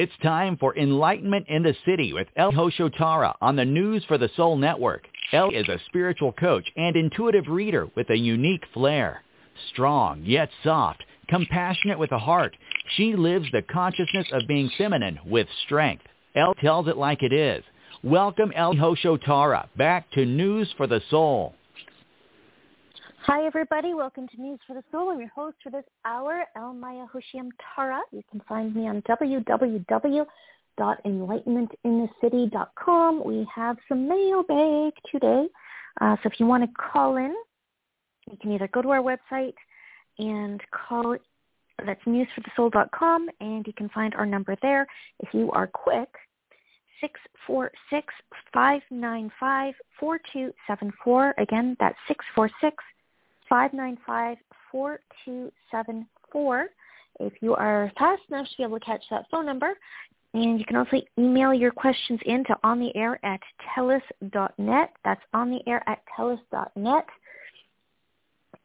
It's time for Enlightenment in the City with Elle Hoshotara on the News for the Soul Network. Elle is a spiritual coach and intuitive reader with a unique flair. Strong yet soft, compassionate with a heart, she lives the consciousness of being feminine with strength. Elle tells it like it is. Welcome Elle Hoshotara back to News for the Soul. Hi, everybody. Welcome to News for the Soul. I'm your host for this hour, Elle Maya Hoshiam Tara. You can find me on www.enlightenmentinthecity.com. We have some mailbag today. Uh, so if you want to call in, you can either go to our website and call that's newsforthesoul.com, and you can find our number there. If you are quick, 646-595-4274. Again, that's 646 595-4274 if you are fast enough to be able to catch that phone number. And you can also email your questions in to on the air at telus.net. That's on the air at telus.net.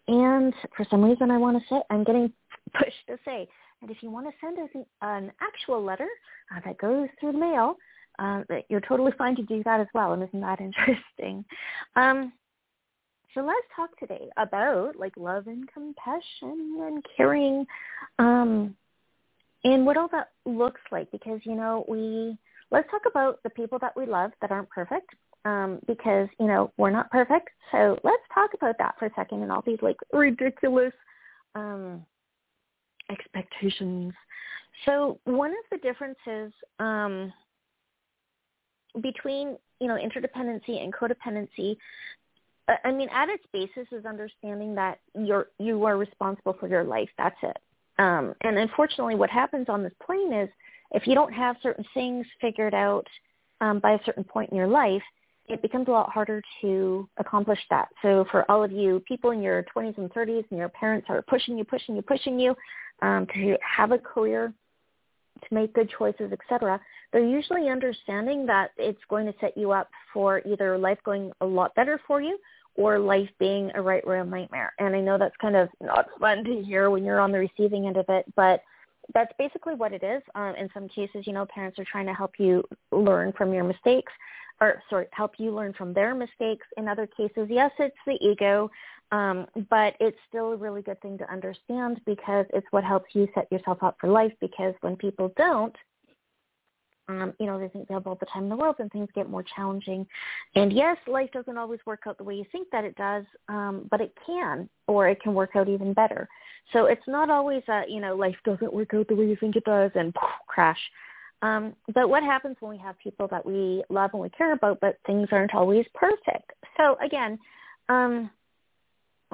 And for some reason I want to say, I'm getting pushed to say, and if you want to send us an, an actual letter uh, that goes through the mail, uh, you're totally fine to do that as well. And isn't that interesting? Um, so let's talk today about like love and compassion and caring, um, and what all that looks like. Because you know we let's talk about the people that we love that aren't perfect. Um, because you know we're not perfect. So let's talk about that for a second and all these like ridiculous um, expectations. So one of the differences um, between you know interdependency and codependency I mean, at its basis is understanding that you're you are responsible for your life. That's it. Um, and unfortunately, what happens on this plane is if you don't have certain things figured out um, by a certain point in your life, it becomes a lot harder to accomplish that. So for all of you people in your 20s and 30s and your parents are pushing you, pushing you, pushing you um, to have a career, to make good choices, etc., they're usually understanding that it's going to set you up for either life going a lot better for you or life being a right royal nightmare. And I know that's kind of not fun to hear when you're on the receiving end of it, but that's basically what it is. Um, in some cases, you know, parents are trying to help you learn from your mistakes, or sorry, help you learn from their mistakes. In other cases, yes, it's the ego, um, but it's still a really good thing to understand because it's what helps you set yourself up for life. Because when people don't, um, you know, they think they have all the time in the world and things get more challenging. And yes, life doesn't always work out the way you think that it does, um, but it can, or it can work out even better. So it's not always that, you know, life doesn't work out the way you think it does and poof, crash. Um, but what happens when we have people that we love and we care about, but things aren't always perfect? So again, um,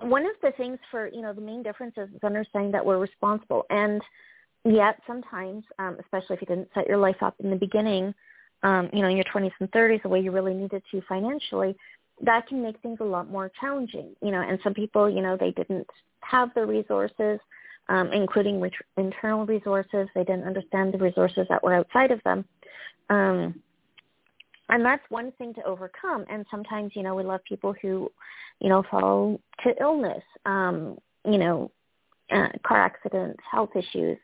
one of the things for, you know, the main difference is understanding that we're responsible. And yet sometimes, um, especially if you didn't set your life up in the beginning, um, you know, in your 20s and 30s, the way you really needed to financially, that can make things a lot more challenging, you know, and some people, you know, they didn't have the resources, um, including ret- internal resources. They didn't understand the resources that were outside of them. Um, and that's one thing to overcome. And sometimes, you know, we love people who, you know, fall to illness, um, you know, uh, car accidents, health issues,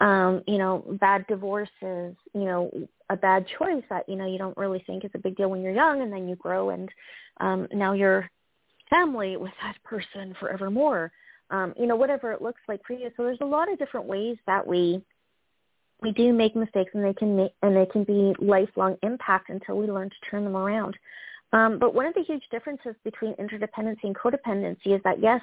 um, you know, bad divorces, you know, a bad choice that, you know, you don't really think is a big deal when you're young and then you grow and um, now you're family with that person forevermore. Um, you know, whatever it looks like for you. So there's a lot of different ways that we we do make mistakes and they can make and they can be lifelong impact until we learn to turn them around. Um, but one of the huge differences between interdependency and codependency is that yes,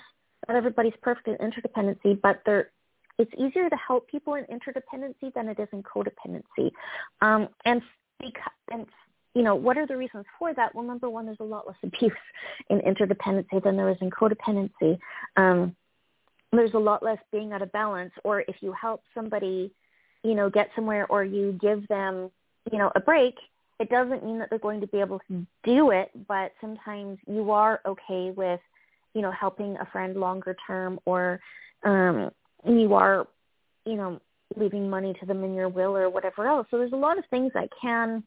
not everybody's perfect in interdependency, but there it's easier to help people in interdependency than it is in codependency. Um, and because, and you know, what are the reasons for that? Well, number one, there's a lot less abuse in interdependency than there is in codependency. Um, there's a lot less being out of balance. Or if you help somebody, you know, get somewhere, or you give them, you know, a break, it doesn't mean that they're going to be able to do it. But sometimes you are okay with, you know, helping a friend longer term, or um, you are, you know, leaving money to them in your will or whatever else. So there's a lot of things that can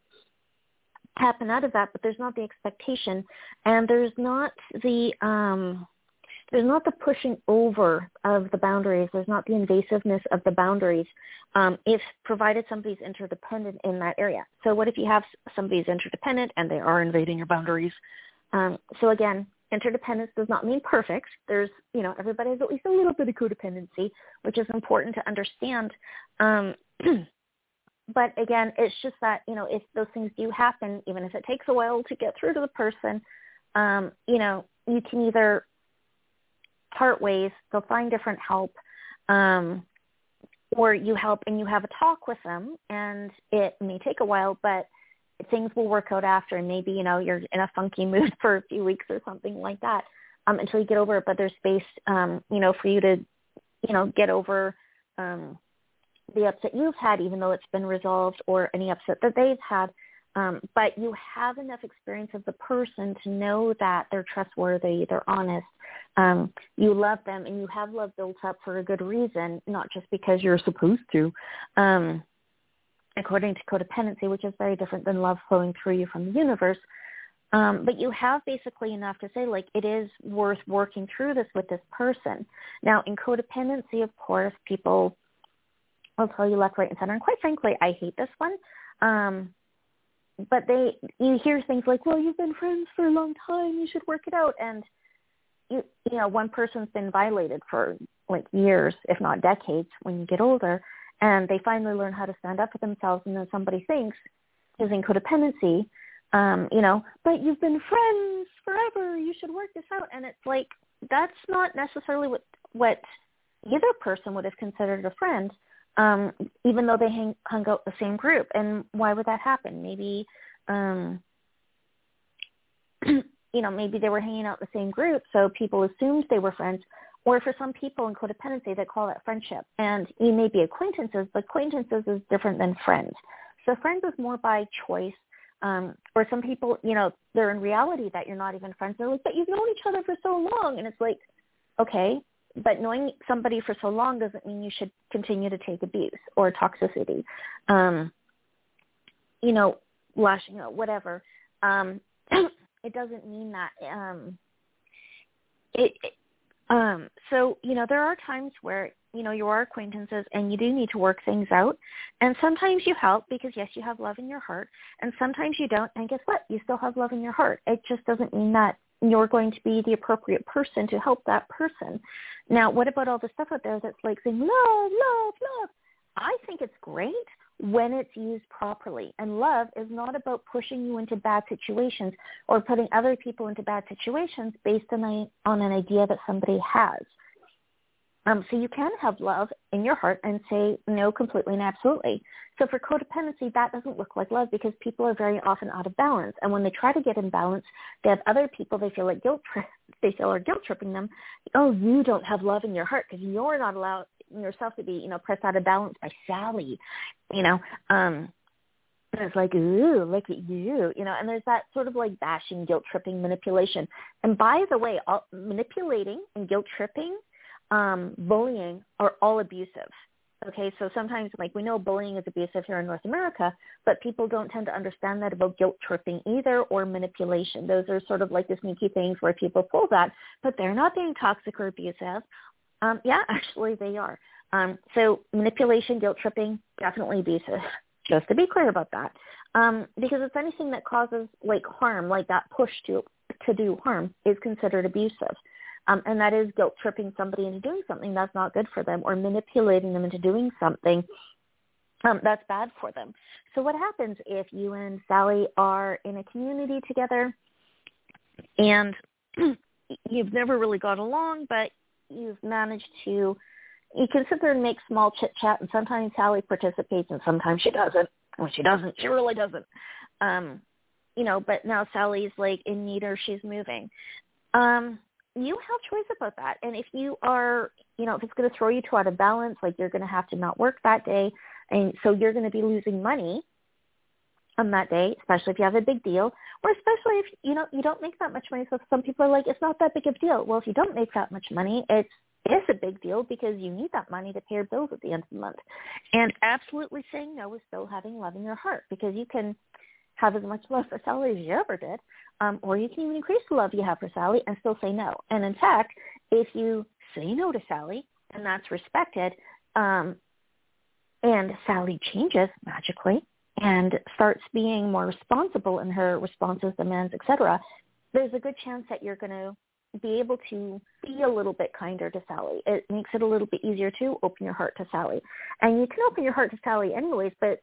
happen out of that, but there's not the expectation and there's not the um there's not the pushing over of the boundaries. There's not the invasiveness of the boundaries um, if provided somebody's interdependent in that area. So what if you have somebody's interdependent and they are invading your boundaries? Um, so again, interdependence does not mean perfect. There's, you know, everybody has at least a little bit of codependency, which is important to understand. Um, but again, it's just that, you know, if those things do happen, even if it takes a while to get through to the person, um, you know, you can either part ways. They'll find different help, um, or you help and you have a talk with them, and it may take a while, but things will work out after. And maybe you know you're in a funky mood for a few weeks or something like that um, until you get over it. But there's space, um, you know, for you to, you know, get over. Um, the upset you've had, even though it's been resolved, or any upset that they've had, um, but you have enough experience of the person to know that they're trustworthy, they're honest, um, you love them, and you have love built up for a good reason, not just because you're supposed to. Um, according to codependency, which is very different than love flowing through you from the universe. Um, but you have basically enough to say, like, it is worth working through this with this person. Now, in codependency, of course, people will tell you left, right, and center. And quite frankly, I hate this one. Um, but they you hear things like, well, you've been friends for a long time, you should work it out, and you you know one person's been violated for like years, if not decades, when you get older, and they finally learn how to stand up for themselves, and then somebody thinks, using codependency, um, you know, but you've been friends forever, you should work this out, and it's like that's not necessarily what what either person would have considered a friend um, even though they hang, hung out the same group. And why would that happen? Maybe, um, you know, maybe they were hanging out the same group, so people assumed they were friends. Or for some people in codependency, they call that friendship. And you may be acquaintances, but acquaintances is different than friends. So friends is more by choice. Um, or some people, you know, they're in reality that you're not even friends. They're like, but you've known each other for so long. And it's like, okay, but knowing somebody for so long doesn't mean you should continue to take abuse or toxicity. Um, you know, lashing out, whatever. Um, it doesn't mean that. Um, it, it um, so you know, there are times where you know you are acquaintances and you do need to work things out, and sometimes you help because yes, you have love in your heart, and sometimes you don't, and guess what? You still have love in your heart. It just doesn't mean that you're going to be the appropriate person to help that person. Now, what about all the stuff out there that's like saying love, love, love? I think it's great when it's used properly. And love is not about pushing you into bad situations or putting other people into bad situations based on, a, on an idea that somebody has. Um, so you can have love in your heart and say no completely and absolutely. So for codependency, that doesn't look like love because people are very often out of balance. And when they try to get in balance, they have other people they feel like guilt they feel are guilt tripping them. Oh, you don't have love in your heart because you're not allowed yourself to be, you know, pressed out of balance by Sally, you know. Um, and it's like, ooh, look at you, you know. And there's that sort of like bashing, guilt tripping, manipulation. And by the way, all, manipulating and guilt tripping um, bullying are all abusive. Okay, so sometimes like we know bullying is abusive here in North America, but people don't tend to understand that about guilt tripping either or manipulation. Those are sort of like the sneaky things where people pull that, but they're not being toxic or abusive. Um, yeah, actually they are. Um, so manipulation, guilt tripping, definitely abusive. Just to be clear about that, um, because it's anything that causes like harm, like that push to to do harm, is considered abusive um, and that is guilt tripping somebody into doing something that's not good for them or manipulating them into doing something um, that's bad for them. So what happens if you and Sally are in a community together and you've never really got along, but you've managed to, you can sit there and make small chit chat and sometimes Sally participates and sometimes she doesn't. When she doesn't, she really doesn't. Um, you know, but now Sally's like in need or she's moving. Um, you have choice about that. And if you are, you know, if it's going to throw you to out of balance, like you're going to have to not work that day, and so you're going to be losing money on that day, especially if you have a big deal, or especially if you know you don't make that much money. So some people are like, it's not that big of a deal. Well, if you don't make that much money, it's it's a big deal because you need that money to pay your bills at the end of the month. And absolutely saying no is still having love in your heart because you can have as much love for Sally as you ever did, um, or you can even increase the love you have for Sally and still say no. And in fact, if you say no to Sally and that's respected, um, and Sally changes magically and starts being more responsible in her responses, demands, etc., there's a good chance that you're going to be able to be a little bit kinder to Sally. It makes it a little bit easier to open your heart to Sally. And you can open your heart to Sally anyways, but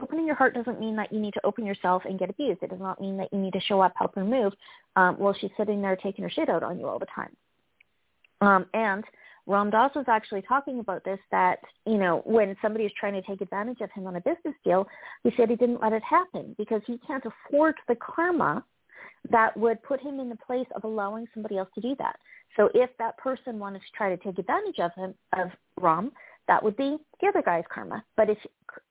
opening your heart doesn't mean that you need to open yourself and get abused. It does not mean that you need to show up, help her move, um, while she's sitting there taking her shit out on you all the time. Um, and Ram Dass was actually talking about this that, you know, when somebody is trying to take advantage of him on a business deal, he said he didn't let it happen because he can't afford the karma that would put him in the place of allowing somebody else to do that. So if that person wanted to try to take advantage of him, of Ram, that would be the other guy's karma. But if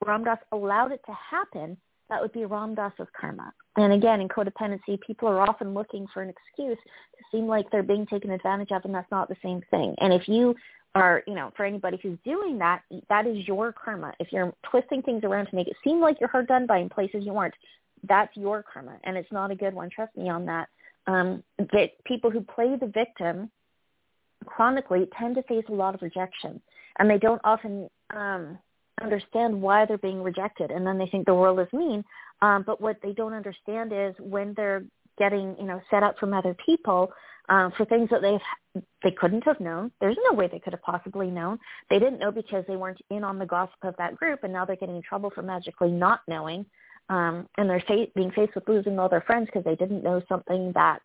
Ram Dass allowed it to happen, that would be Ram Dass's karma. And again, in codependency, people are often looking for an excuse to seem like they're being taken advantage of, and that's not the same thing. And if you are, you know, for anybody who's doing that, that is your karma. If you're twisting things around to make it seem like you're hard done by in places you aren't, that's your karma, and it's not a good one. Trust me on that. Um, that people who play the victim chronically tend to face a lot of rejection, and they don't often um, understand why they're being rejected, and then they think the world is mean. Um, but what they don't understand is when they're getting, you know, set up from other people um, for things that they've they couldn't have known. There's no way they could have possibly known. They didn't know because they weren't in on the gossip of that group, and now they're getting in trouble for magically not knowing um, and they're fa- being faced with losing all their friends because they didn't know something that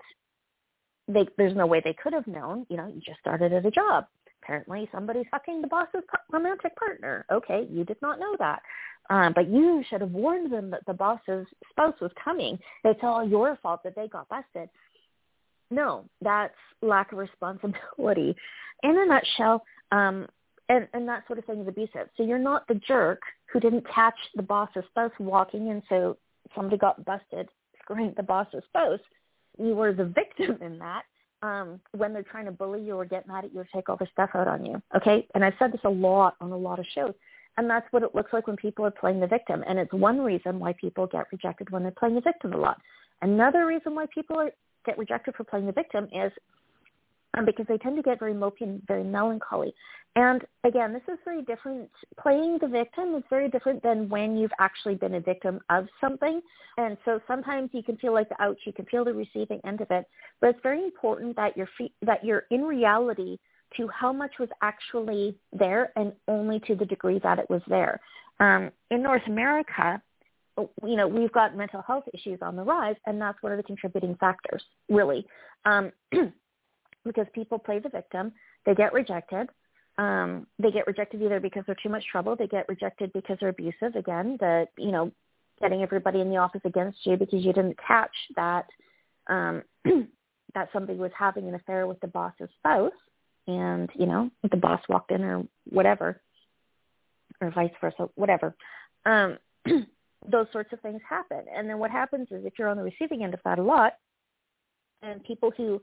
they there's no way they could have known. You know, you just started at a job. Apparently, somebody's fucking the boss's romantic partner. Okay, you did not know that, um, but you should have warned them that the boss's spouse was coming. It's all your fault that they got busted. No, that's lack of responsibility. In a nutshell, um, and and that sort of thing is abusive. So you're not the jerk who didn't catch the boss's spouse walking, and so somebody got busted screwing the boss's spouse. You were the victim in that um, when they're trying to bully you or get mad at you or take all their stuff out on you. Okay, and I've said this a lot on a lot of shows, and that's what it looks like when people are playing the victim, and it's one reason why people get rejected when they're playing the victim a lot. Another reason why people are, get rejected for playing the victim is um, because they tend to get very mopey and very melancholy. And again, this is very different. Playing the victim is very different than when you've actually been a victim of something. And so sometimes you can feel like the ouch, you can feel the receiving end of it. But it's very important that you're that you're in reality to how much was actually there and only to the degree that it was there. Um, in North America, you know, we've got mental health issues on the rise, and that's one of the contributing factors, really. Um, because people play the victim. They get rejected. Um, they get rejected either because they're too much trouble. They get rejected because they're abusive. Again, the you know, getting everybody in the office against you because you didn't catch that um, that somebody was having an affair with the boss's spouse, and you know, the boss walked in or whatever, or vice versa, whatever. Um, those sorts of things happen, and then what happens is if you're on the receiving end of that a lot, and people who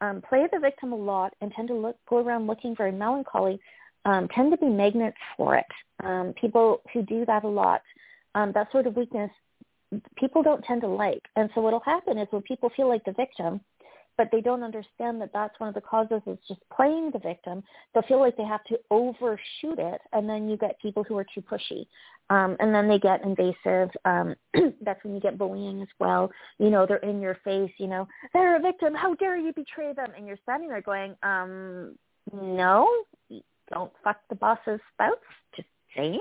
um, play the victim a lot and tend to look, go around looking very melancholy um, tend to be magnets for it. Um, people who do that a lot, um, that sort of weakness, people don't tend to like. And so what will happen is when people feel like the victim, but they don't understand that that's one of the causes is just playing the victim. They'll feel like they have to overshoot it, and then you get people who are too pushy, um, and then they get invasive. Um, that's when you get bullying as well. You know, they're in your face. You know, they're a victim. How dare you betray them? And you're standing there going, um, no, don't fuck the boss's spouse. Just saying.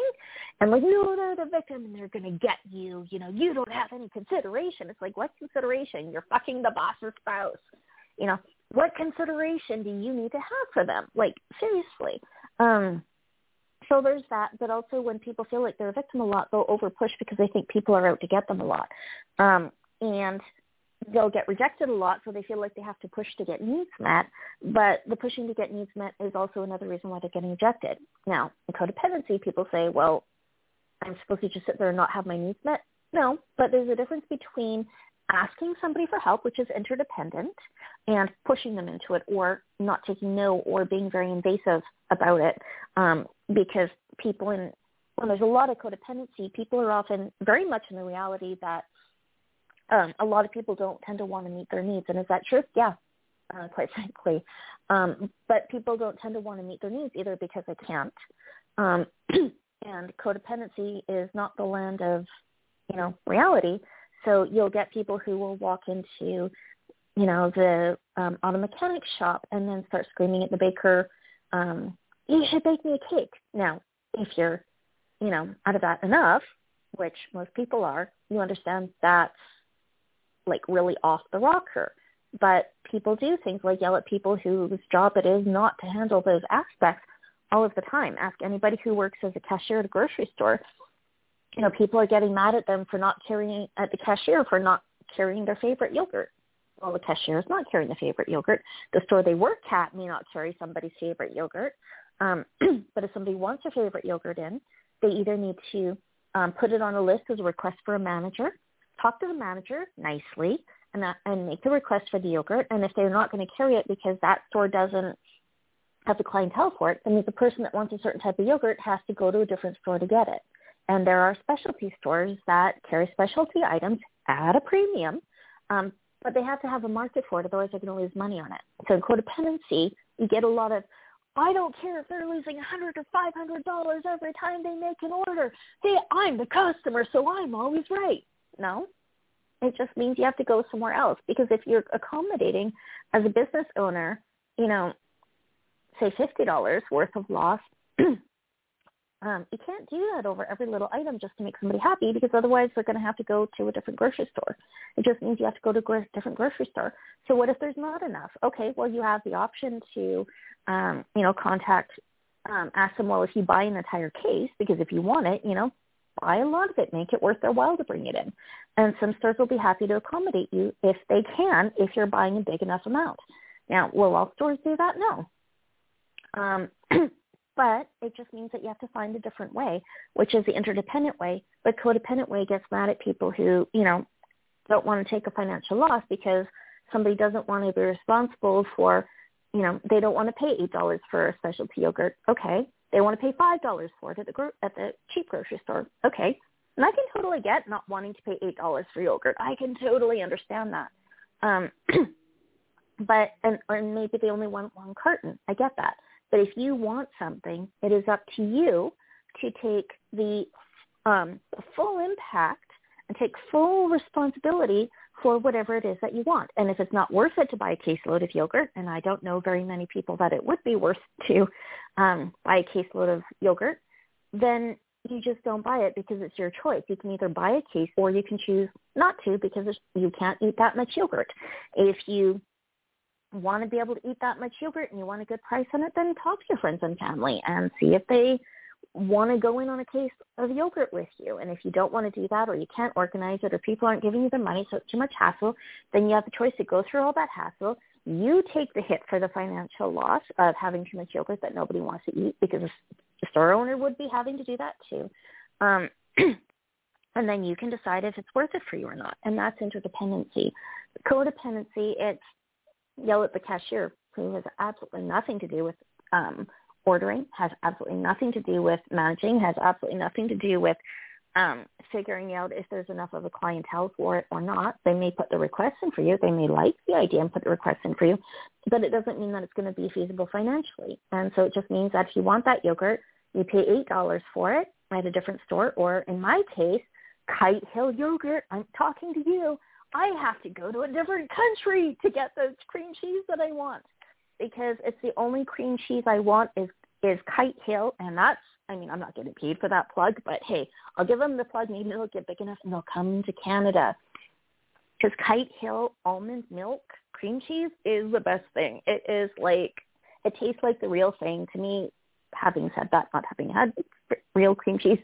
And like, no, they're the victim and they're going to get you. You know, you don't have any consideration. It's like, what consideration? You're fucking the boss's spouse. You know, what consideration do you need to have for them? Like, seriously. Um, so there's that, but also when people feel like they're a victim a lot, they'll over push because they think people are out to get them a lot. Um, and they'll get rejected a lot, so they feel like they have to push to get needs met. But the pushing to get needs met is also another reason why they're getting rejected. Now, in codependency, people say, well, I'm supposed to just sit there and not have my needs met. No, but there's a difference between asking somebody for help, which is interdependent, and pushing them into it, or not taking no, or being very invasive about it, um, because people in when there's a lot of codependency, people are often very much in the reality that um, a lot of people don't tend to want to meet their needs. And is that true? Yeah, uh, quite frankly. Um, but people don't tend to want to meet their needs either because they can't. Um, and codependency is not the land of, you know, reality. So you'll get people who will walk into, you know, the um, auto mechanic shop and then start screaming at the baker, um, you should bake me a cake. Now, if you're, you know, out of that enough, which most people are, you understand that's like really off the rocker. But people do things like yell at people whose job it is not to handle those aspects all of the time. Ask anybody who works as a cashier at a grocery store. You know, people are getting mad at them for not carrying at the cashier for not carrying their favorite yogurt. Well, the cashier is not carrying the favorite yogurt. The store they work at may not carry somebody's favorite yogurt. Um, but if somebody wants a favorite yogurt in, they either need to um, put it on a list as a request for a manager, talk to the manager nicely, and, that, and make the request for the yogurt. And if they're not going to carry it because that store doesn't have the clientele for it, then the person that wants a certain type of yogurt has to go to a different store to get it. And there are specialty stores that carry specialty items at a premium, um, but they have to have a market for it, otherwise they're going to lose money on it. So in codependency, you get a lot of, I don't care if they're losing a hundred or five hundred dollars every time they make an order. Hey, I'm the customer, so I'm always right. No, it just means you have to go somewhere else because if you're accommodating as a business owner, you know, say fifty dollars worth of loss, um, you can't do that over every little item just to make somebody happy because otherwise they're going to have to go to a different grocery store. It just means you have to go to a different grocery store. So what if there's not enough? Okay, well you have the option to, um, you know, contact, um, ask them, well, if you buy an entire case, because if you want it, you know, buy a lot of it, make it worth their while to bring it in. And some stores will be happy to accommodate you if they can, if you're buying a big enough amount. Now, will all stores do that? No. Um, but it just means that you have to find a different way, which is the interdependent way. But codependent way gets mad at people who, you know, don't want to take a financial loss because somebody doesn't want to be responsible for, you know, they don't want to pay eight dollars for a specialty yogurt. Okay, they want to pay five dollars for it at the gro- at the cheap grocery store. Okay, and I can totally get not wanting to pay eight dollars for yogurt. I can totally understand that. Um, but and and maybe they only want one carton. I get that. But if you want something, it is up to you to take the, um, full impact and take full responsibility for whatever it is that you want. And if it's not worth it to buy a caseload of yogurt, and I don't know very many people that it would be worth to um, buy a caseload of yogurt, then you just don't buy it because it's your choice. You can either buy a case or you can choose not to because you can't eat that much yogurt. If you want to be able to eat that much yogurt and you want a good price on it, then talk to your friends and family and see if they want to go in on a case of yogurt with you. And if you don't want to do that or you can't organize it or people aren't giving you the money, so it's too much hassle, then you have the choice to go through all that hassle. You take the hit for the financial loss of having too much yogurt that nobody wants to eat because the store owner would be having to do that too. Um, and then you can decide if it's worth it for you or not. And that's interdependency. Codependency, it's yell at the cashier who has absolutely nothing to do with um, ordering, has absolutely nothing to do with managing, has absolutely nothing to do with um, figuring out if there's enough of a clientele for it or not. They may put the request in for you. They may like the idea and put the request in for you, but it doesn't mean that it's going to be feasible financially. And so it just means that if you want that yogurt, you pay $8 for it at a different store, or in my case, Kite Hill Yogurt, I'm talking to you, I have to go to a different country to get the cream cheese that I want because it's the only cream cheese I want is is Kite Hill, and that's I mean I'm not getting paid for that plug, but hey, I'll give them the plug. Maybe it'll get big enough and they'll come to Canada because Kite Hill almond milk cream cheese is the best thing. It is like it tastes like the real thing to me. Having said that, not having had real cream cheese,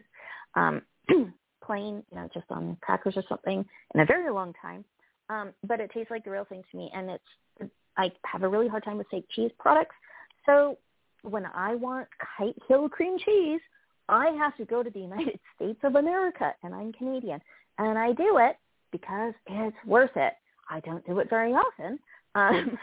um, plain, you know, just on crackers or something in a very long time. Um, but it tastes like the real thing to me, and it's I have a really hard time with fake cheese products. So when I want Kite Hill cream cheese, I have to go to the United States of America, and I'm Canadian, and I do it because it's worth it. I don't do it very often. Um,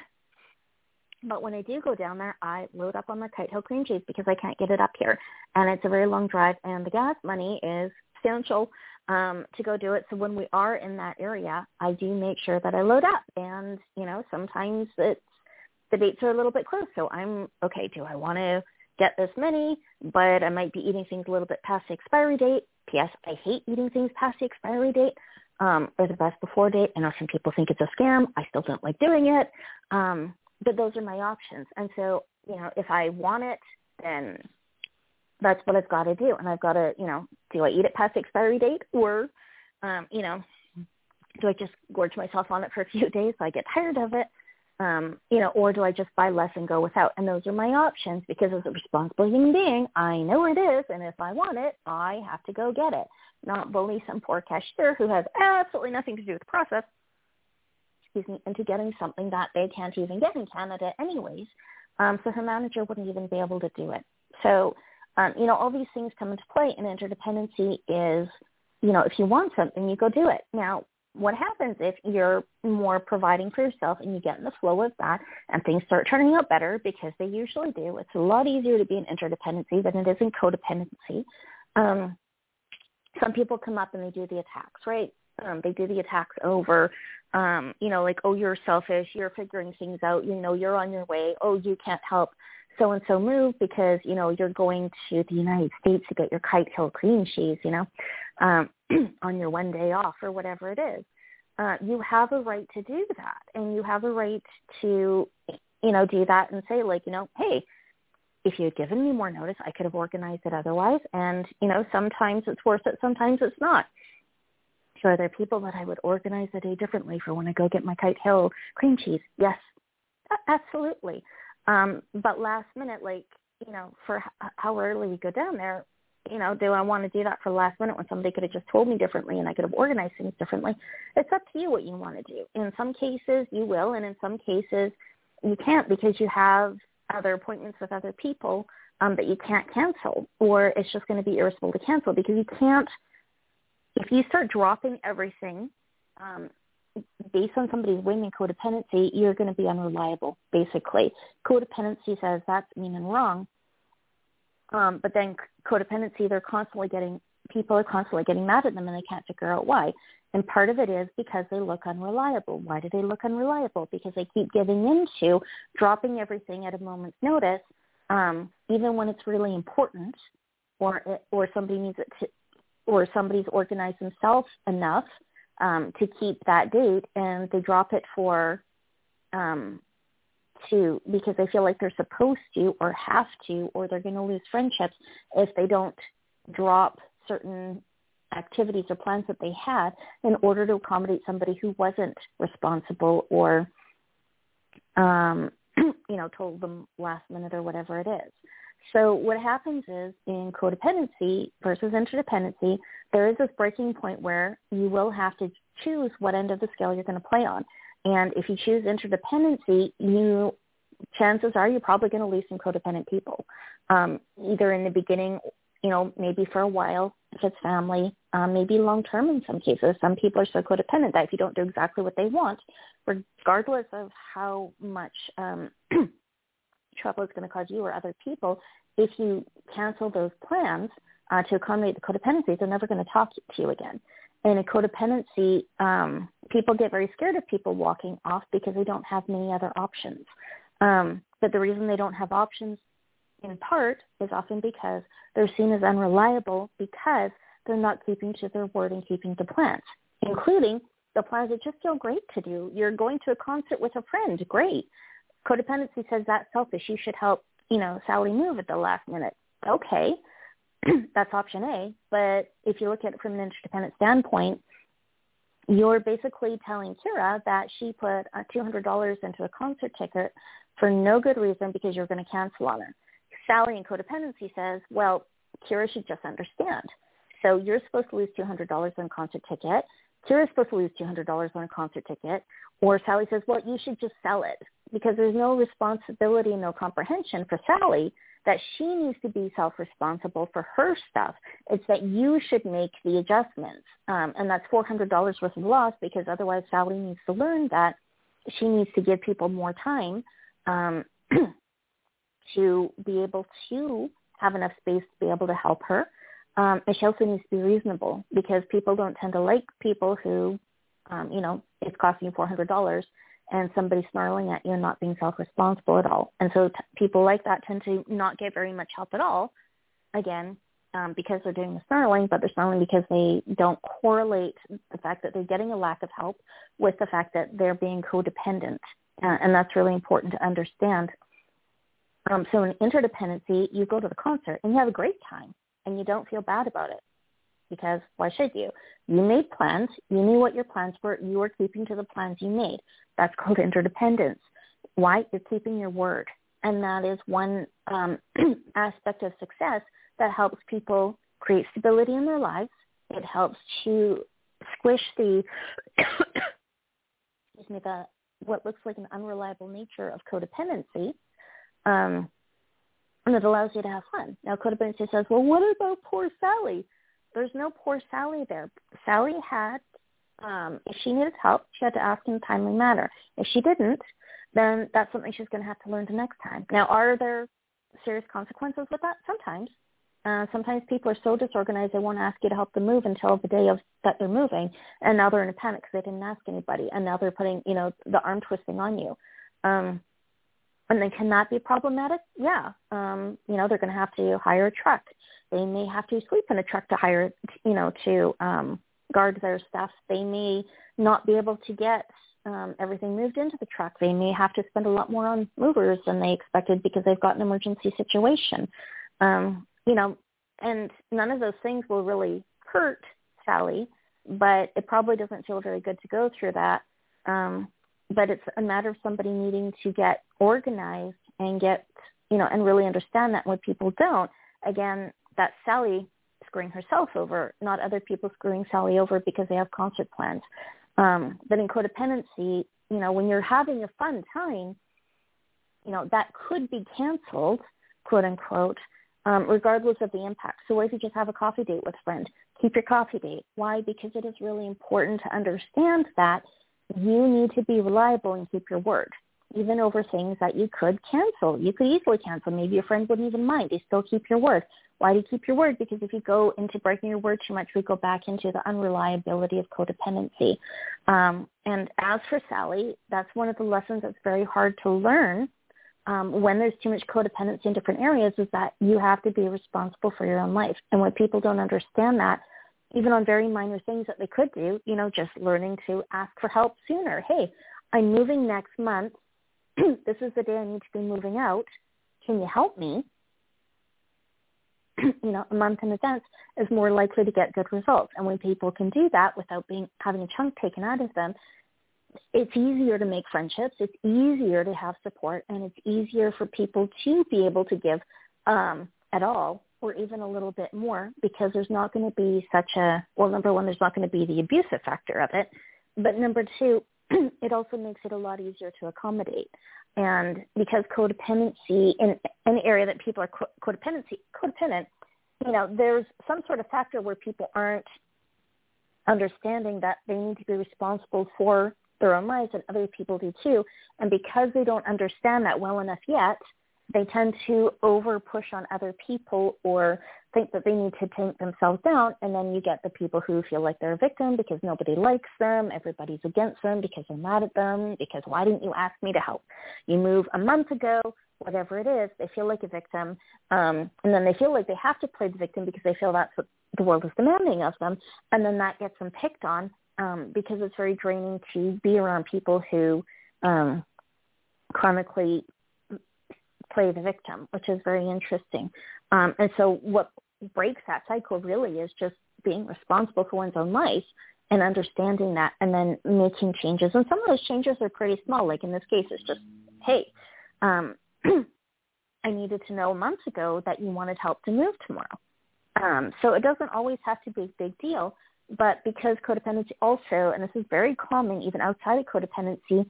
but when I do go down there, I load up on the Kite Hill cream cheese because I can't get it up here. And it's a very long drive, and the gas money is substantial um, to go do it. So when we are in that area, I do make sure that I load up. And, you know, sometimes it's the dates are a little bit close. So I'm okay. Do I want to get this many? But I might be eating things a little bit past the expiry date. P.S. I hate eating things past the expiry date um, or the best before date. I know some people think it's a scam. I still don't like doing it. Um, but those are my options. And so, you know, if I want it, then that's what I've got to do. And I've got to, you know, do I eat it past expiry date or, um, you know, do I just gorge myself on it for a few days so I get tired of it? Um, you know, or do I just buy less and go without? And those are my options because as a responsible human being, I know it is, and if I want it, I have to go get it. Not bully some poor cashier who has absolutely nothing to do with the process, excuse me, into getting something that they can't even get in Canada anyways. Um, so her manager wouldn't even be able to do it. So, um, you know, all these things come into play, and interdependency is, you know, if you want something, you go do it. Now, what happens if you're more providing for yourself and you get in the flow of that and things start turning out better because they usually do. It's a lot easier to be in interdependency than it is in codependency. Um, some people come up and they do the attacks, right? Um, they do the attacks over, um, you know, like, oh, you're selfish, you're figuring things out, you know, you're on your way, oh, you can't help so and so move because, you know, you're going to the United States to get your kite hill cream cheese, you know. Um, on your one day off or whatever it is. Uh, you have a right to do that, and you have a right to, you know, do that and say like, you know, hey, if you had given me more notice, I could have organized it otherwise. And you know, sometimes it's worth it, sometimes it's not. So are there people that I would organize the day differently for when I go get my Kite Hill cream cheese? Yes, absolutely. Um, but last minute, like you know, for how early we go down there, you know, do I want to do that for last minute when somebody could have just told me differently and I could have organized things differently? It's up to you what you want to do. In some cases, you will, and in some cases, you can't because you have other appointments with other people um, that you can't cancel, or it's just going to be irresponsible to cancel because you can't. If you start dropping everything um, based on somebody's whim codependency, you're going to be unreliable. Basically, codependency says that's mean and wrong um, but then codependency, they're constantly getting people are constantly getting mad at them and they can't figure out why. And part of it is because they look unreliable. Why do they look unreliable? Because they keep giving into dropping everything at a moment's notice, um, even when it's really important, or or somebody needs it to, or somebody's organized themselves enough um, to keep that date, and they drop it for um, to because they feel like they're supposed to or have to or they're going to lose friendships if they don't drop certain activities or plans that they had in order to accommodate somebody who wasn't responsible or um you know told them last minute or whatever it is so what happens is in codependency versus interdependency there is this breaking point where you will have to choose what end of the scale you're going to play on and if you choose interdependency, you chances are you're probably going to lose some codependent people, um, either in the beginning, you know, maybe for a while if it's family, um, maybe long term in some cases. Some people are so codependent that if you don't do exactly what they want, regardless of how much um, trouble it's going to cause you or other people, if you cancel those plans uh, to accommodate the codependency, they're never going to talk to you again And in codependency, um, people get very scared of people walking off because they don't have many other options. Um, but the reason they don't have options in part is often because they're seen as unreliable because they're not keeping to their word and keeping to plans, including the plans that just feel great to do. You're going to a concert with a friend, great. Codependency says that's selfish. You should help, you know, Sally move at the last minute. Okay. that's option A. But if you look at it from an interdependent standpoint, you're basically telling Kira that she put uh, $200 into a concert ticket for no good reason because you're going to cancel on her. Sally in codependency says, well, Kira should just understand. So you're supposed to lose $200 on concert ticket. Kira's supposed to lose $200 on a concert ticket. Or Sally says, well, you should just sell it because there's no responsibility no comprehension for Sally that she needs to be self-responsible for her stuff. It's that you should make the adjustments. Um, and that's $400 worth of loss because otherwise Sally needs to learn that she needs to give people more time um, to be able to have enough space to be able to help her. Um, she also needs to be reasonable because people don't tend to like people who, um, you know, it's costing you $400 and somebody snarling at you and not being self-responsible at all. And so t- people like that tend to not get very much help at all. Again, um, because they're doing the snarling, but they're snarling because they don't correlate the fact that they're getting a lack of help with the fact that they're being codependent. Uh, and that's really important to understand. Um, so in interdependency, you go to the concert and you have a great time and you don't feel bad about it because why should you? You made plans. You knew what your plans were. You were keeping to the plans you made. That's called interdependence. Why? You're keeping your word. And that is one um, aspect of success that helps people create stability in their lives. It helps to squish the, excuse me, the what looks like an unreliable nature of codependency. Um, and it allows you to have fun. Now, codependency says, well, what about poor Sally? There's no poor Sally there. Sally had, um, if she needed help, she had to ask in a timely manner. If she didn't, then that's something she's going to have to learn the next time. Now, are there serious consequences with that? Sometimes. Uh, sometimes people are so disorganized they won't ask you to help them move until the day of that they're moving, and now they're in a panic because they didn't ask anybody, and now they're putting you know the arm twisting on you. Um, and then can that be problematic? Yeah. Um, you know, they're going to have to hire a truck. They may have to sleep in a truck to hire, you know, to um, guard their stuff. They may not be able to get um, everything moved into the truck. They may have to spend a lot more on movers than they expected because they've got an emergency situation. Um, you know, and none of those things will really hurt Sally, but it probably doesn't feel very good to go through that. Um, but it's a matter of somebody needing to get organized and get, you know, and really understand that when people don't, again, that's Sally screwing herself over, not other people screwing Sally over because they have concert plans. Um, but in codependency, you know, when you're having a fun time, you know, that could be canceled, quote unquote, um, regardless of the impact. So what if you just have a coffee date with a friend? Keep your coffee date. Why? Because it is really important to understand that you need to be reliable and keep your word, even over things that you could cancel. You could easily cancel. Maybe your friend wouldn't even mind. You still keep your word. Why do you keep your word? Because if you go into breaking your word too much, we go back into the unreliability of codependency. Um, and as for Sally, that's one of the lessons that's very hard to learn um, when there's too much codependency in different areas is that you have to be responsible for your own life. And when people don't understand that, even on very minor things that they could do, you know, just learning to ask for help sooner. Hey, I'm moving next month. this is the day I need to be moving out. Can you help me? you know, a month in advance is more likely to get good results. And when people can do that without being having a chunk taken out of them, it's easier to make friendships. It's easier to have support, and it's easier for people to be able to give um, at all, or even a little bit more, because there's not going to be such a well. Number one, there's not going to be the abusive factor of it, but number two, it also makes it a lot easier to accommodate. And because codependency in an area that people are codependency codependent, you know, there's some sort of factor where people aren't understanding that they need to be responsible for their own lives and other people do too. And because they don't understand that well enough yet, they tend to over push on other people or think that they need to take themselves down and then you get the people who feel like they're a victim because nobody likes them, everybody's against them because they're mad at them, because why didn't you ask me to help? You move a month ago, whatever it is, they feel like a victim, um, and then they feel like they have to play the victim because they feel that's what the world is demanding of them, and then that gets them picked on um, because it's very draining to be around people who um, chronically play the victim, which is very interesting. Um, and so what breaks that cycle really is just being responsible for one's own life and understanding that and then making changes. And some of those changes are pretty small. Like in this case, it's just, hey, um, I needed to know months ago that you wanted help to move tomorrow. Um, so it doesn't always have to be a big deal, but because codependency also, and this is very common even outside of codependency,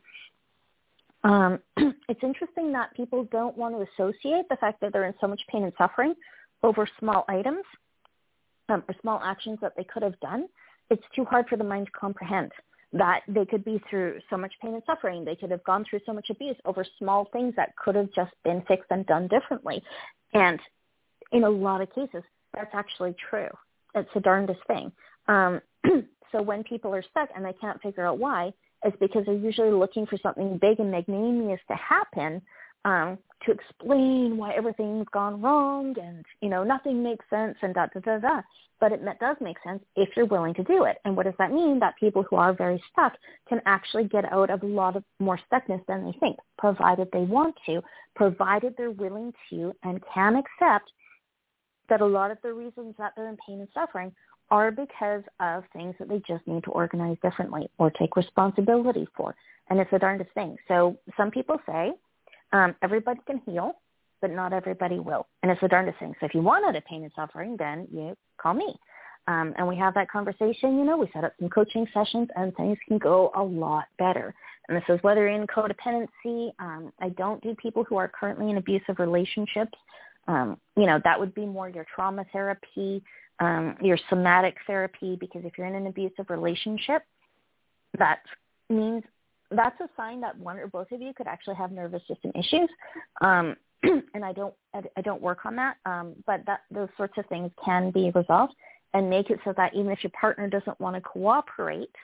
um, it's interesting that people don't want to associate the fact that they're in so much pain and suffering over small items um, or small actions that they could have done. It's too hard for the mind to comprehend that they could be through so much pain and suffering. They could have gone through so much abuse over small things that could have just been fixed and done differently. And in a lot of cases, that's actually true. It's the darndest thing. Um, so when people are stuck and they can't figure out why, is because they're usually looking for something big and magnanimous to happen um, to explain why everything's gone wrong and, you know, nothing makes sense and da, da, da, da. But it does make sense if you're willing to do it. And what does that mean? That people who are very stuck can actually get out of a lot of more stuckness than they think, provided they want to, provided they're willing to and can accept that a lot of the reasons that they're in pain and suffering are because of things that they just need to organize differently or take responsibility for. And it's the darndest thing. So some people say um, everybody can heal, but not everybody will. And it's the darndest thing. So if you want out of pain and suffering, then you call me. Um, and we have that conversation, you know, we set up some coaching sessions and things can go a lot better. And this is whether in codependency, um, I don't do people who are currently in abusive relationships. Um, you know, that would be more your trauma therapy, um, your somatic therapy, because if you're in an abusive relationship, that means that's a sign that one or both of you could actually have nervous system issues. Um, and I don't I, I don't work on that, um, but that those sorts of things can be resolved and make it so that even if your partner doesn't want to cooperate,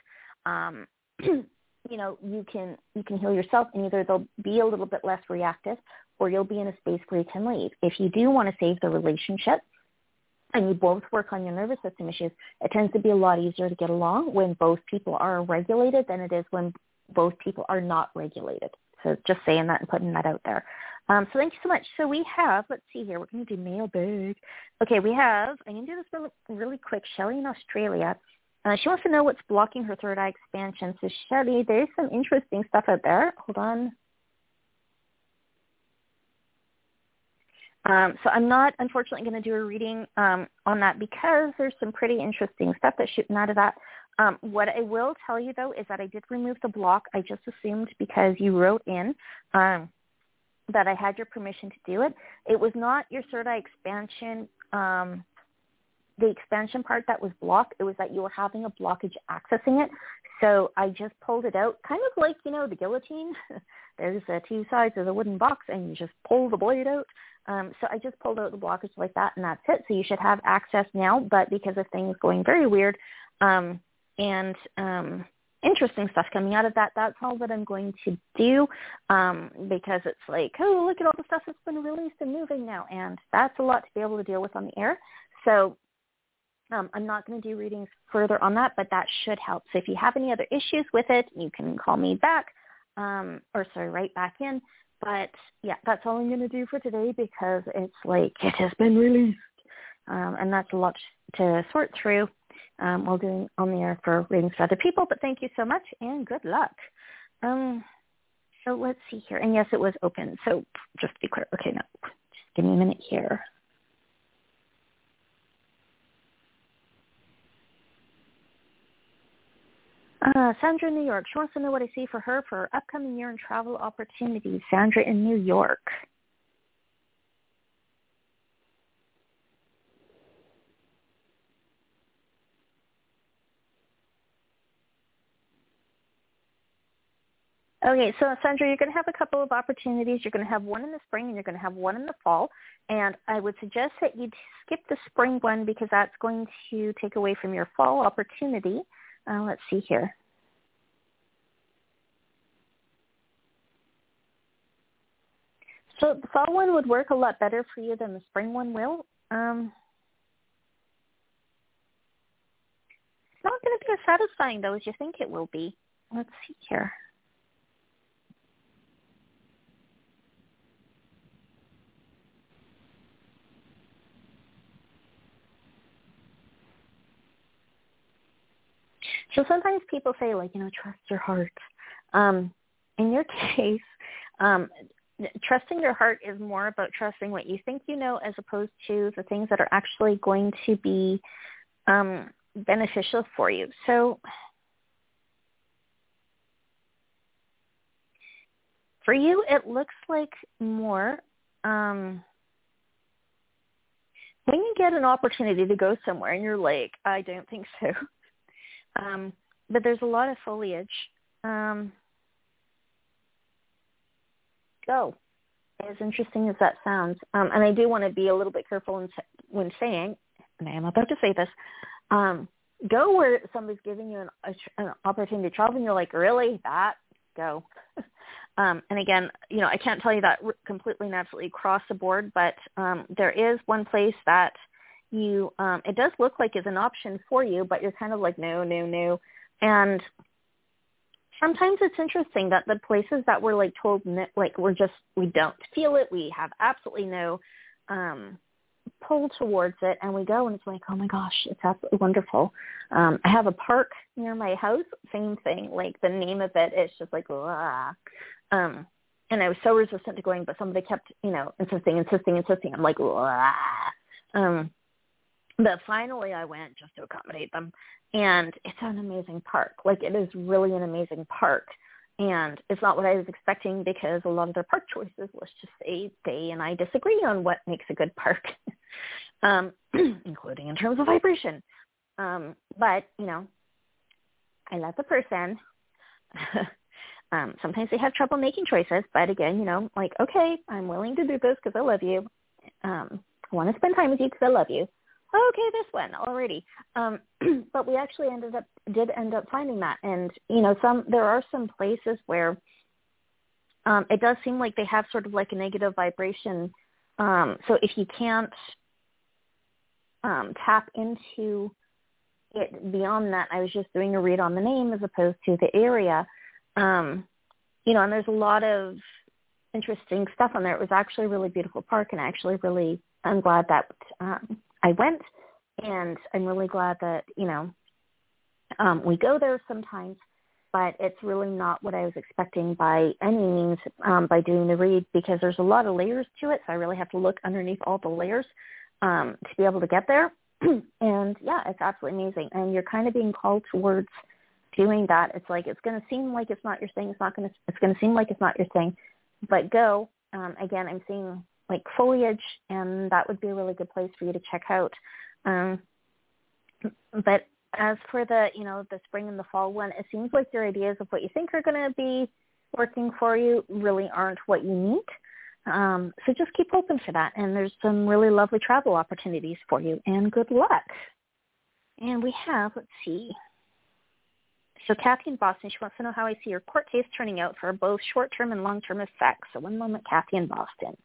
um, you know you can you can heal yourself, and either they'll be a little bit less reactive, or you'll be in a space where you can leave. If you do want to save the relationship, and you both work on your nervous system issues, it tends to be a lot easier to get along when both people are regulated than it is when both people are not regulated. So just saying that and putting that out there. Um, so thank you so much. So we have, let's see here, we're going to do mailbag. Okay, we have, I'm going to do this really, quick. Shelly in Australia. Uh, she wants to know what's blocking her third eye expansion. So Shelly, there's some interesting stuff out there. Hold on. Um, so I'm not, unfortunately, going to do a reading um, on that because there's some pretty interesting stuff that's shooting out of that. Um, what I will tell you though is that I did remove the block. I just assumed because you wrote in um, that I had your permission to do it. It was not your eye expansion, um, the expansion part that was blocked. It was that you were having a blockage accessing it. So I just pulled it out, kind of like you know the guillotine. There's uh, two sides of the wooden box, and you just pull the blade out. Um, so I just pulled out the blockage like that, and that's it. So you should have access now. But because of things going very weird, um, and um, interesting stuff coming out of that. That's all that I'm going to do um, because it's like, oh, look at all the stuff that's been released and moving now, and that's a lot to be able to deal with on the air. So um, I'm not going to do readings further on that, but that should help. So if you have any other issues with it, you can call me back, um, or sorry, write back in. But yeah, that's all I'm going to do for today because it's like it has been released, um, and that's a lot to sort through um, while doing on the air for readings for other people. But thank you so much and good luck. Um, so let's see here. And yes, it was open. So just to be clear. Okay, no, just give me a minute here. Uh, Sandra in New York. She wants to know what I see for her for her upcoming year and travel opportunities. Sandra in New York. Okay, so Sandra, you're going to have a couple of opportunities. You're going to have one in the spring and you're going to have one in the fall. And I would suggest that you skip the spring one because that's going to take away from your fall opportunity. Uh, let's see here. So the fall one would work a lot better for you than the spring one will. Um, it's not going to be as satisfying though as you think it will be. Let's see here. So sometimes people say like, you know, trust your heart. Um, in your case, um, trusting your heart is more about trusting what you think you know as opposed to the things that are actually going to be um, beneficial for you. So for you, it looks like more um, when you get an opportunity to go somewhere and you're like, I don't think so. Um, but there's a lot of foliage. Um, go. As interesting as that sounds, um, and I do want to be a little bit careful in, when saying, and I am about to say this, um, go where somebody's giving you an, an opportunity to travel and you're like, really? That? Go. um, and again, you know, I can't tell you that completely and absolutely across the board, but um, there is one place that you, um, it does look like is an option for you, but you're kind of like, no, no, no. And sometimes it's interesting that the places that we're like told, like we're just, we don't feel it. We have absolutely no, um, pull towards it and we go and it's like oh my gosh it's absolutely wonderful um i have a park near my house same thing like the name of it is just like Wah. um and i was so resistant to going but somebody kept you know insisting insisting insisting i'm like Wah. um but finally i went just to accommodate them and it's an amazing park like it is really an amazing park and it's not what I was expecting because a lot of their park choices, let's just say they and I disagree on what makes a good park, um, including in terms of vibration. Um, but, you know, I let the person. um, sometimes they have trouble making choices, but again, you know, like, okay, I'm willing to do this because I love you. Um, I want to spend time with you because I love you okay, this one already. Um, but we actually ended up did end up finding that, and you know, some there are some places where um, it does seem like they have sort of like a negative vibration. Um, so if you can't um, tap into it beyond that, I was just doing a read on the name as opposed to the area. Um, you know, and there's a lot of interesting stuff on there. It was actually a really beautiful park, and actually really I'm glad that um, I went, and I'm really glad that you know um, we go there sometimes, but it's really not what I was expecting by any means um, by doing the read because there's a lot of layers to it, so I really have to look underneath all the layers um, to be able to get there. and yeah, it's absolutely amazing, and you're kind of being called towards doing that. It's like it's going to seem like it's not your thing. It's not going to. It's going to seem like it's not your thing, but go. Um, again, I'm seeing like foliage, and that would be a really good place for you to check out. Um, but as for the you know the spring and the fall one, it seems like your ideas of what you think are going to be working for you really aren't what you need. Um, so just keep open for that, and there's some really lovely travel opportunities for you. And good luck. And we have let's see. So Kathy in Boston, she wants to know how I see your court case turning out for both short-term and long-term effects. So one moment, Kathy in Boston.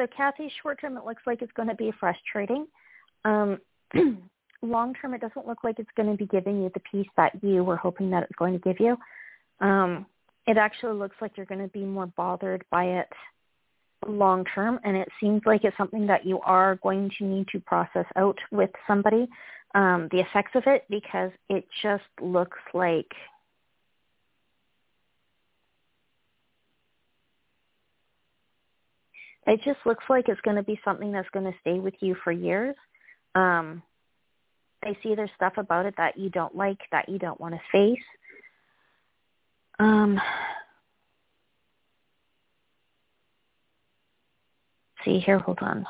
So Kathy, short term, it looks like it's going to be frustrating. Um, long term, it doesn't look like it's going to be giving you the peace that you were hoping that it's going to give you. Um, it actually looks like you're going to be more bothered by it long term, and it seems like it's something that you are going to need to process out with somebody, um, the effects of it, because it just looks like it just looks like it's going to be something that's going to stay with you for years. Um, I see there's stuff about it that you don't like, that you don't want to face. Um, see here, hold on.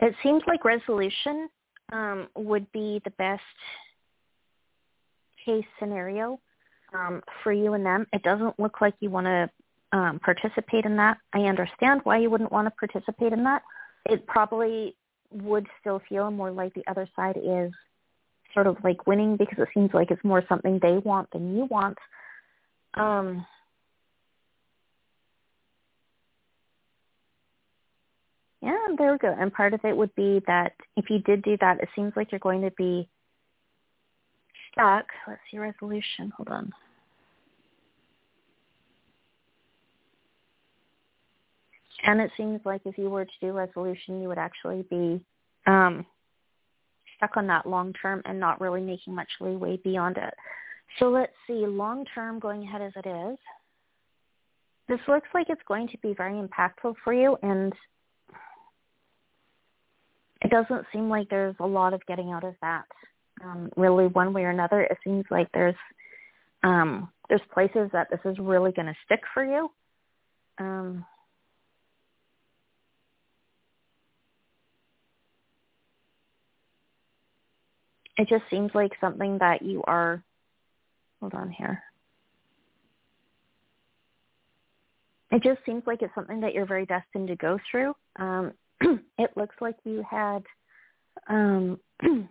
It seems like resolution um, would be the best case scenario um, for you and them. It doesn't look like you want to um, participate in that. I understand why you wouldn't want to participate in that. It probably would still feel more like the other side is sort of like winning because it seems like it's more something they want than you want. Um, Yeah, there we go. And part of it would be that if you did do that, it seems like you're going to be stuck. Let's see resolution. Hold on. And it seems like if you were to do resolution, you would actually be um, stuck on that long term and not really making much leeway beyond it. So let's see, long term going ahead as it is. This looks like it's going to be very impactful for you and it doesn't seem like there's a lot of getting out of that. Um, really, one way or another, it seems like there's um, there's places that this is really going to stick for you. Um, it just seems like something that you are hold on here it just seems like it's something that you're very destined to go through um, it looks like you had um,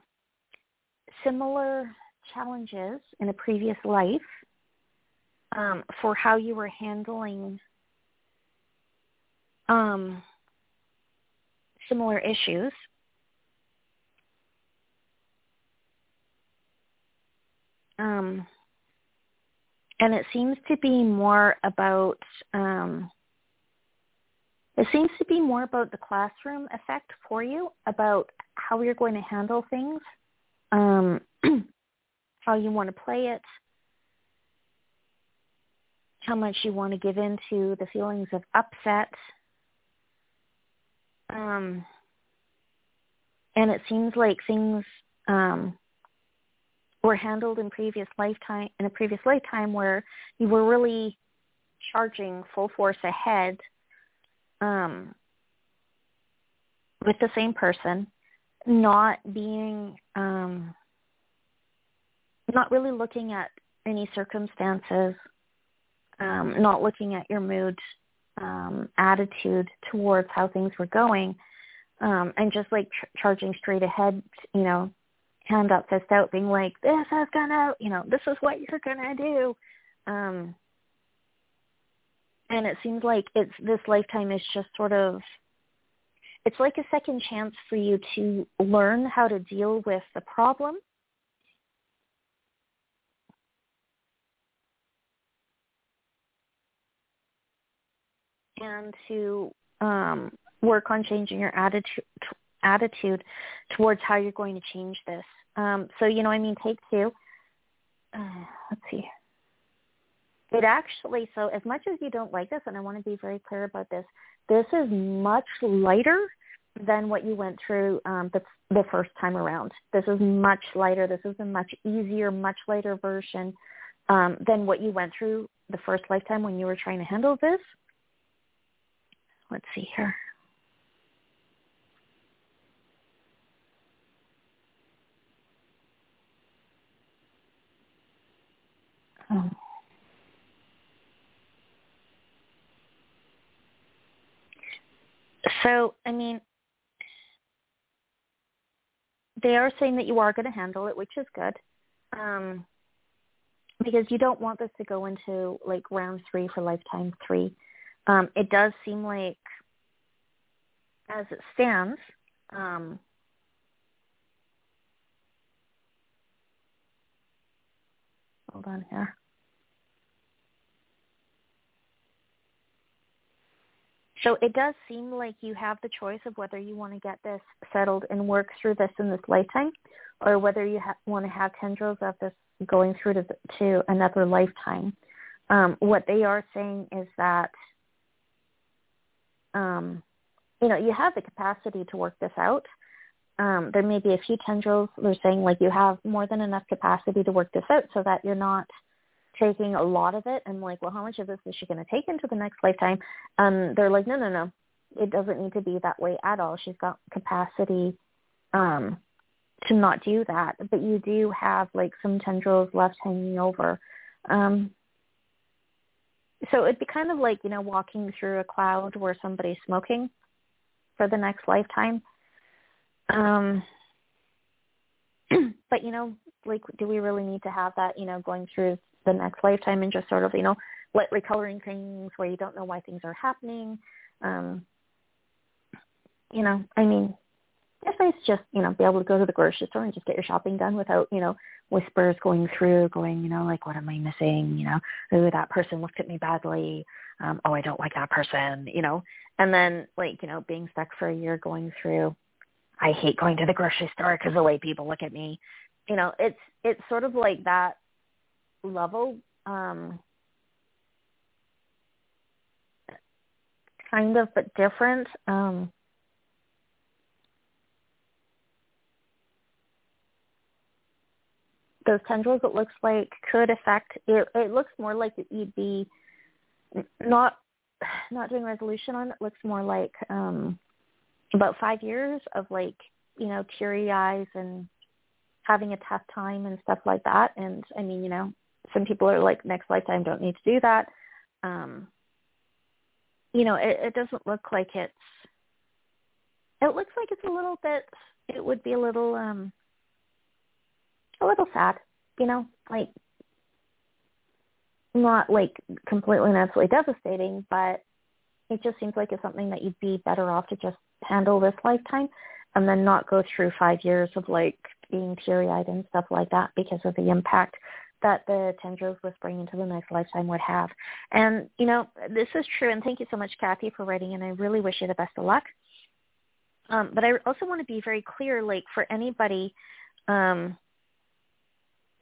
similar challenges in a previous life um, for how you were handling um, similar issues. Um, and it seems to be more about um, it seems to be more about the classroom effect for you, about how you're going to handle things, um, how you want to play it, how much you want to give into the feelings of upset. Um, and it seems like things um, were handled in previous lifetime in a previous lifetime where you were really charging full force ahead um, with the same person, not being um, not really looking at any circumstances, um, not looking at your mood, um, attitude towards how things were going, um, and just like ch- charging straight ahead, you know, hand up, fist out, being like, "This is gonna, you know, this is what you're gonna do," um, and it seems like it's this lifetime is just sort of, it's like a second chance for you to learn how to deal with the problem. And to um, work on changing your attitude attitude towards how you're going to change this. Um, so, you know, I mean, take two. Uh, let's see. It actually, so as much as you don't like this, and I want to be very clear about this, this is much lighter than what you went through um, the, the first time around. This is much lighter. This is a much easier, much lighter version um, than what you went through the first lifetime when you were trying to handle this. Let's see here. Um, so, I mean, they are saying that you are going to handle it, which is good. Um, because you don't want this to go into like round three for lifetime three. Um, it does seem like, as it stands, um, hold on here. So it does seem like you have the choice of whether you want to get this settled and work through this in this lifetime, or whether you ha- want to have tendrils of this going through to, to another lifetime. Um, what they are saying is that, um, you know, you have the capacity to work this out. Um, there may be a few tendrils. They're saying like you have more than enough capacity to work this out so that you're not – taking a lot of it and like, well, how much of this is she going to take into the next lifetime? Um, they're like, no, no, no, it doesn't need to be that way at all. She's got capacity um, to not do that, but you do have like some tendrils left hanging over. Um, so it'd be kind of like you know walking through a cloud where somebody's smoking for the next lifetime. Um, but you know, like, do we really need to have that? You know, going through the next lifetime and just sort of, you know, lightly coloring things where you don't know why things are happening. Um, you know, I mean, it's nice just, you know, be able to go to the grocery store and just get your shopping done without, you know, whispers going through, going, you know, like, what am I missing? You know, oh, that person looked at me badly. Um, oh, I don't like that person, you know, and then like, you know, being stuck for a year going through, I hate going to the grocery store because the way people look at me, you know, it's, it's sort of like that level um, kind of but different um, those tendrils, it looks like could affect. It, it looks more like you'd be not not doing resolution on. It looks more like um about five years of like you know teary eyes and having a tough time and stuff like that. And I mean, you know, some people are like, next lifetime, don't need to do that. Um, you know, it, it doesn't look like it's. It looks like it's a little bit. It would be a little, um, a little sad. You know, like not like completely and absolutely devastating, but it just seems like it's something that you'd be better off to just handle this lifetime and then not go through five years of like being teary-eyed and stuff like that because of the impact that the tendrils whispering into the next lifetime would have. And, you know, this is true. And thank you so much, Kathy, for writing. And I really wish you the best of luck. Um, but I also want to be very clear, like for anybody, um,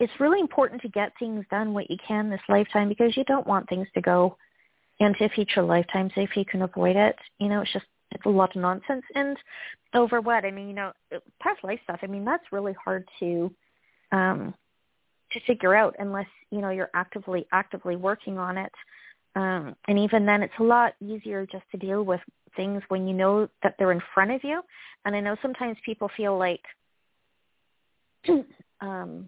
it's really important to get things done what you can this lifetime because you don't want things to go into future lifetimes if you can avoid it. You know, it's just it's a lot of nonsense. And over what? I mean, you know, past life stuff. I mean, that's really hard to um, to figure out unless you know you're actively actively working on it. Um, and even then, it's a lot easier just to deal with things when you know that they're in front of you. And I know sometimes people feel like um,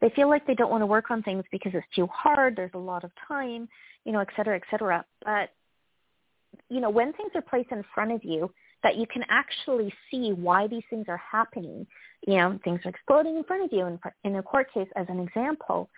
they feel like they don't want to work on things because it's too hard. There's a lot of time, you know, et cetera, et cetera. But you know, when things are placed in front of you, that you can actually see why these things are happening. You know, things are exploding in front of you. In, in a court case, as an example,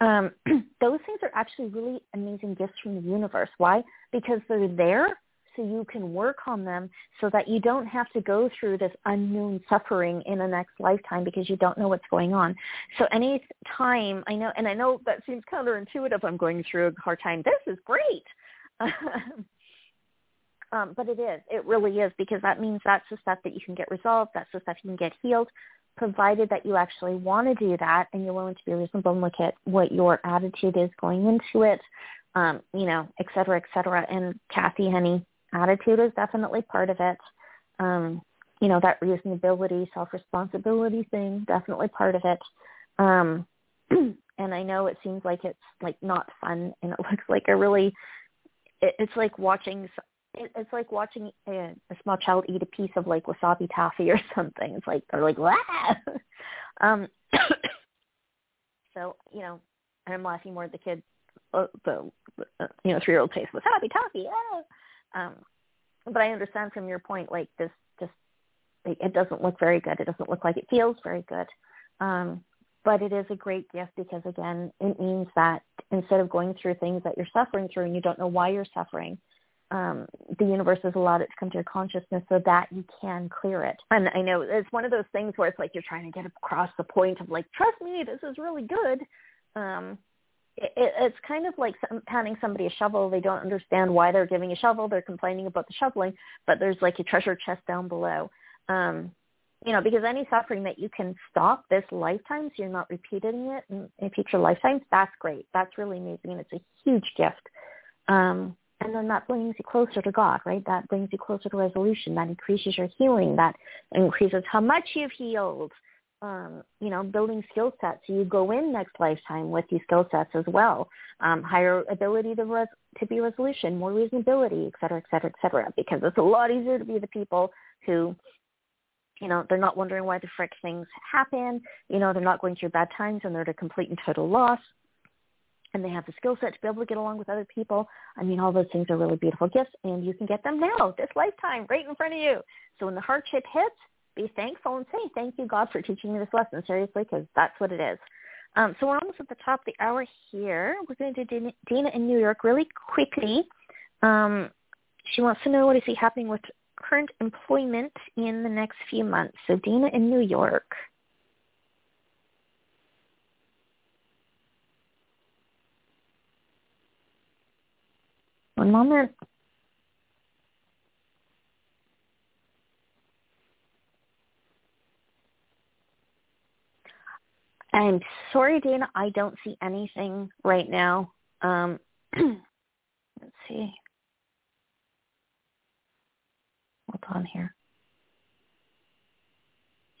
um, those things are actually really amazing gifts from the universe. Why? Because they're there so you can work on them so that you don't have to go through this unknown suffering in the next lifetime because you don't know what's going on. So any time I know, and I know that seems counterintuitive, I'm going through a hard time. This is great. Um, but it is. It really is because that means that's the stuff that you can get resolved. That's the stuff you can get healed, provided that you actually want to do that and you're willing to be reasonable and look at what your attitude is going into it, um, you know, et cetera, et cetera. And Kathy, honey, attitude is definitely part of it. Um, you know, that reasonability, self-responsibility thing, definitely part of it. Um, and I know it seems like it's like not fun and it looks like a really, it, it's like watching it, it's like watching a, a small child eat a piece of like wasabi taffy or something. It's like they're like, wow. um, so you know, I'm laughing more at the kid, uh, the uh, you know three year old taste wasabi taffy. Yeah. Um, but I understand from your point, like this, just it, it doesn't look very good. It doesn't look like it feels very good. Um, but it is a great gift because again, it means that instead of going through things that you're suffering through and you don't know why you're suffering, um, the universe has allowed it to come to your consciousness so that you can clear it. And I know it's one of those things where it's like you're trying to get across the point of like, trust me, this is really good. Um, it, it's kind of like some, handing somebody a shovel. They don't understand why they're giving a shovel. They're complaining about the shoveling, but there's like a treasure chest down below. Um, you know, because any suffering that you can stop this lifetime, so you're not repeating it in, in future lifetimes, that's great. That's really amazing, and it's a huge gift. Um, and then that brings you closer to God, right? That brings you closer to resolution. That increases your healing. That increases how much you've healed. Um, you know, building skill sets. So you go in next lifetime with these skill sets as well. Um, higher ability to res- to be resolution, more reasonability, et cetera, et cetera, et cetera. Because it's a lot easier to be the people who you know, they're not wondering why the frick things happen. You know, they're not going through bad times and they're at a complete and total loss and they have the skill set to be able to get along with other people. I mean, all those things are really beautiful gifts, and you can get them now, this lifetime, right in front of you. So when the hardship hits, be thankful and say, thank you, God, for teaching me this lesson, seriously, because that's what it is. Um, so we're almost at the top of the hour here. We're going to Dana in New York really quickly. Um, she wants to know what is happening with current employment in the next few months. So Dana in New York. One moment. I'm sorry, Dana. I don't see anything right now. Um, let's see. Hold on here.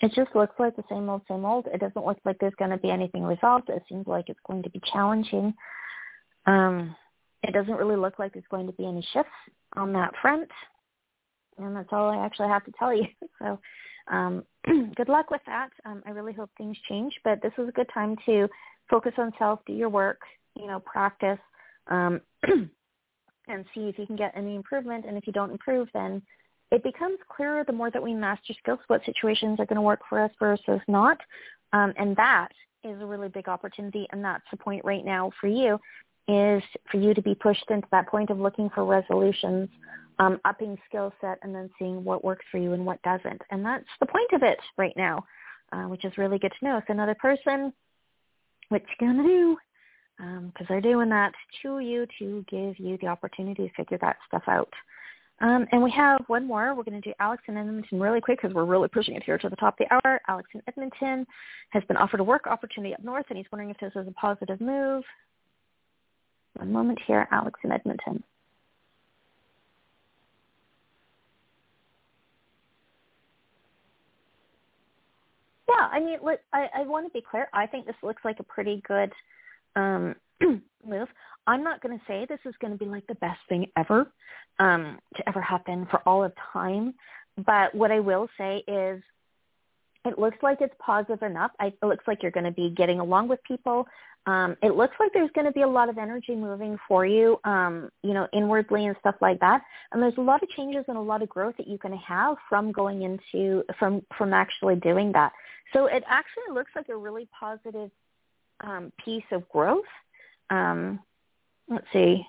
it just looks like the same old, same old. It doesn't look like there's going to be anything resolved. It seems like it's going to be challenging. Um, it doesn't really look like there's going to be any shifts on that front. And that's all I actually have to tell you. So um, good luck with that. Um, I really hope things change, but this is a good time to focus on self, do your work, you know, practice, um, and see if you can get any improvement. And if you don't improve, then it becomes clearer the more that we master skills what situations are going to work for us versus not. Um, and that is a really big opportunity, and that's the point right now for you is for you to be pushed into that point of looking for resolutions, um, upping skill set, and then seeing what works for you and what doesn't. And that's the point of it right now, uh, which is really good to know. So another person, what you gonna do? Because um, they're doing that to you to give you the opportunity to figure that stuff out. Um, and we have one more. We're going to do Alex in Edmonton really quick because we're really pushing it here to the top of the hour. Alex in Edmonton has been offered a work opportunity up north, and he's wondering if this is a positive move. One moment here, Alex in Edmonton. Yeah, I mean, look, I, I want to be clear. I think this looks like a pretty good um, move. I'm not going to say this is going to be like the best thing ever um, to ever happen for all of time, but what I will say is it looks like it's positive enough. I, it looks like you're going to be getting along with people. Um, it looks like there's going to be a lot of energy moving for you, um, you know, inwardly and stuff like that. And there's a lot of changes and a lot of growth that going to have from going into from from actually doing that. So it actually looks like a really positive um, piece of growth. Um, let's see.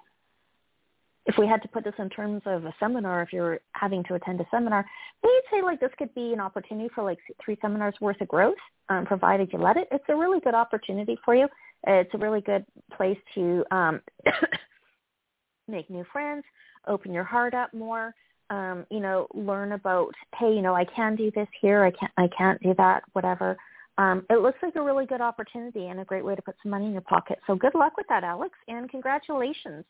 If we had to put this in terms of a seminar, if you're having to attend a seminar, we'd say like this could be an opportunity for like three seminars worth of growth, um, provided you let it. It's a really good opportunity for you. It's a really good place to um, make new friends, open your heart up more, um, you know, learn about, hey, you know, I can do this here, I can't, I can't do that, whatever um, it looks like a really good opportunity and a great way to put some money in your pocket. So good luck with that, Alex, and congratulations.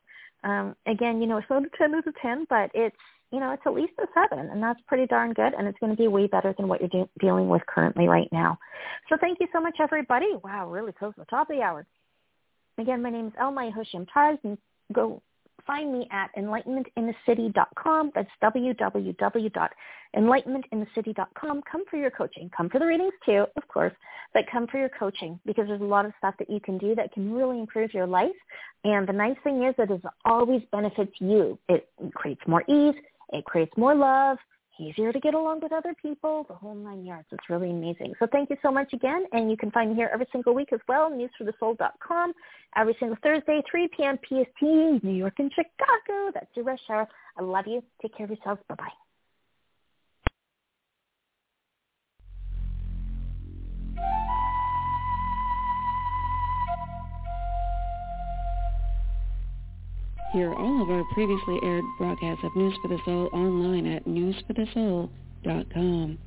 Um, again, you know, it's not a 10 is a 10, but it's, you know, it's at least a 7, and that's pretty darn good, and it's going to be way better than what you're de- dealing with currently right now. So thank you so much, everybody. Wow, really close to the top of the hour. Again, my name is Elma Yehoshua Taz, and go find me at enlightenmentinthecity.com. That's www.enlightenmentinthecity.com. Come for your coaching. Come for the readings too, of course, but come for your coaching because there's a lot of stuff that you can do that can really improve your life. And the nice thing is that it always benefits you. It creates more ease. It creates more love easier to get along with other people, the whole nine yards. It's really amazing. So thank you so much again. And you can find me here every single week as well, newsforthesoul.com, every single Thursday, 3 p.m. PST, New York and Chicago. That's your rush hour. I love you. Take care of yourselves. Bye-bye. Hear all of our previously aired broadcasts of News for the Soul online at newsforthesoul.com.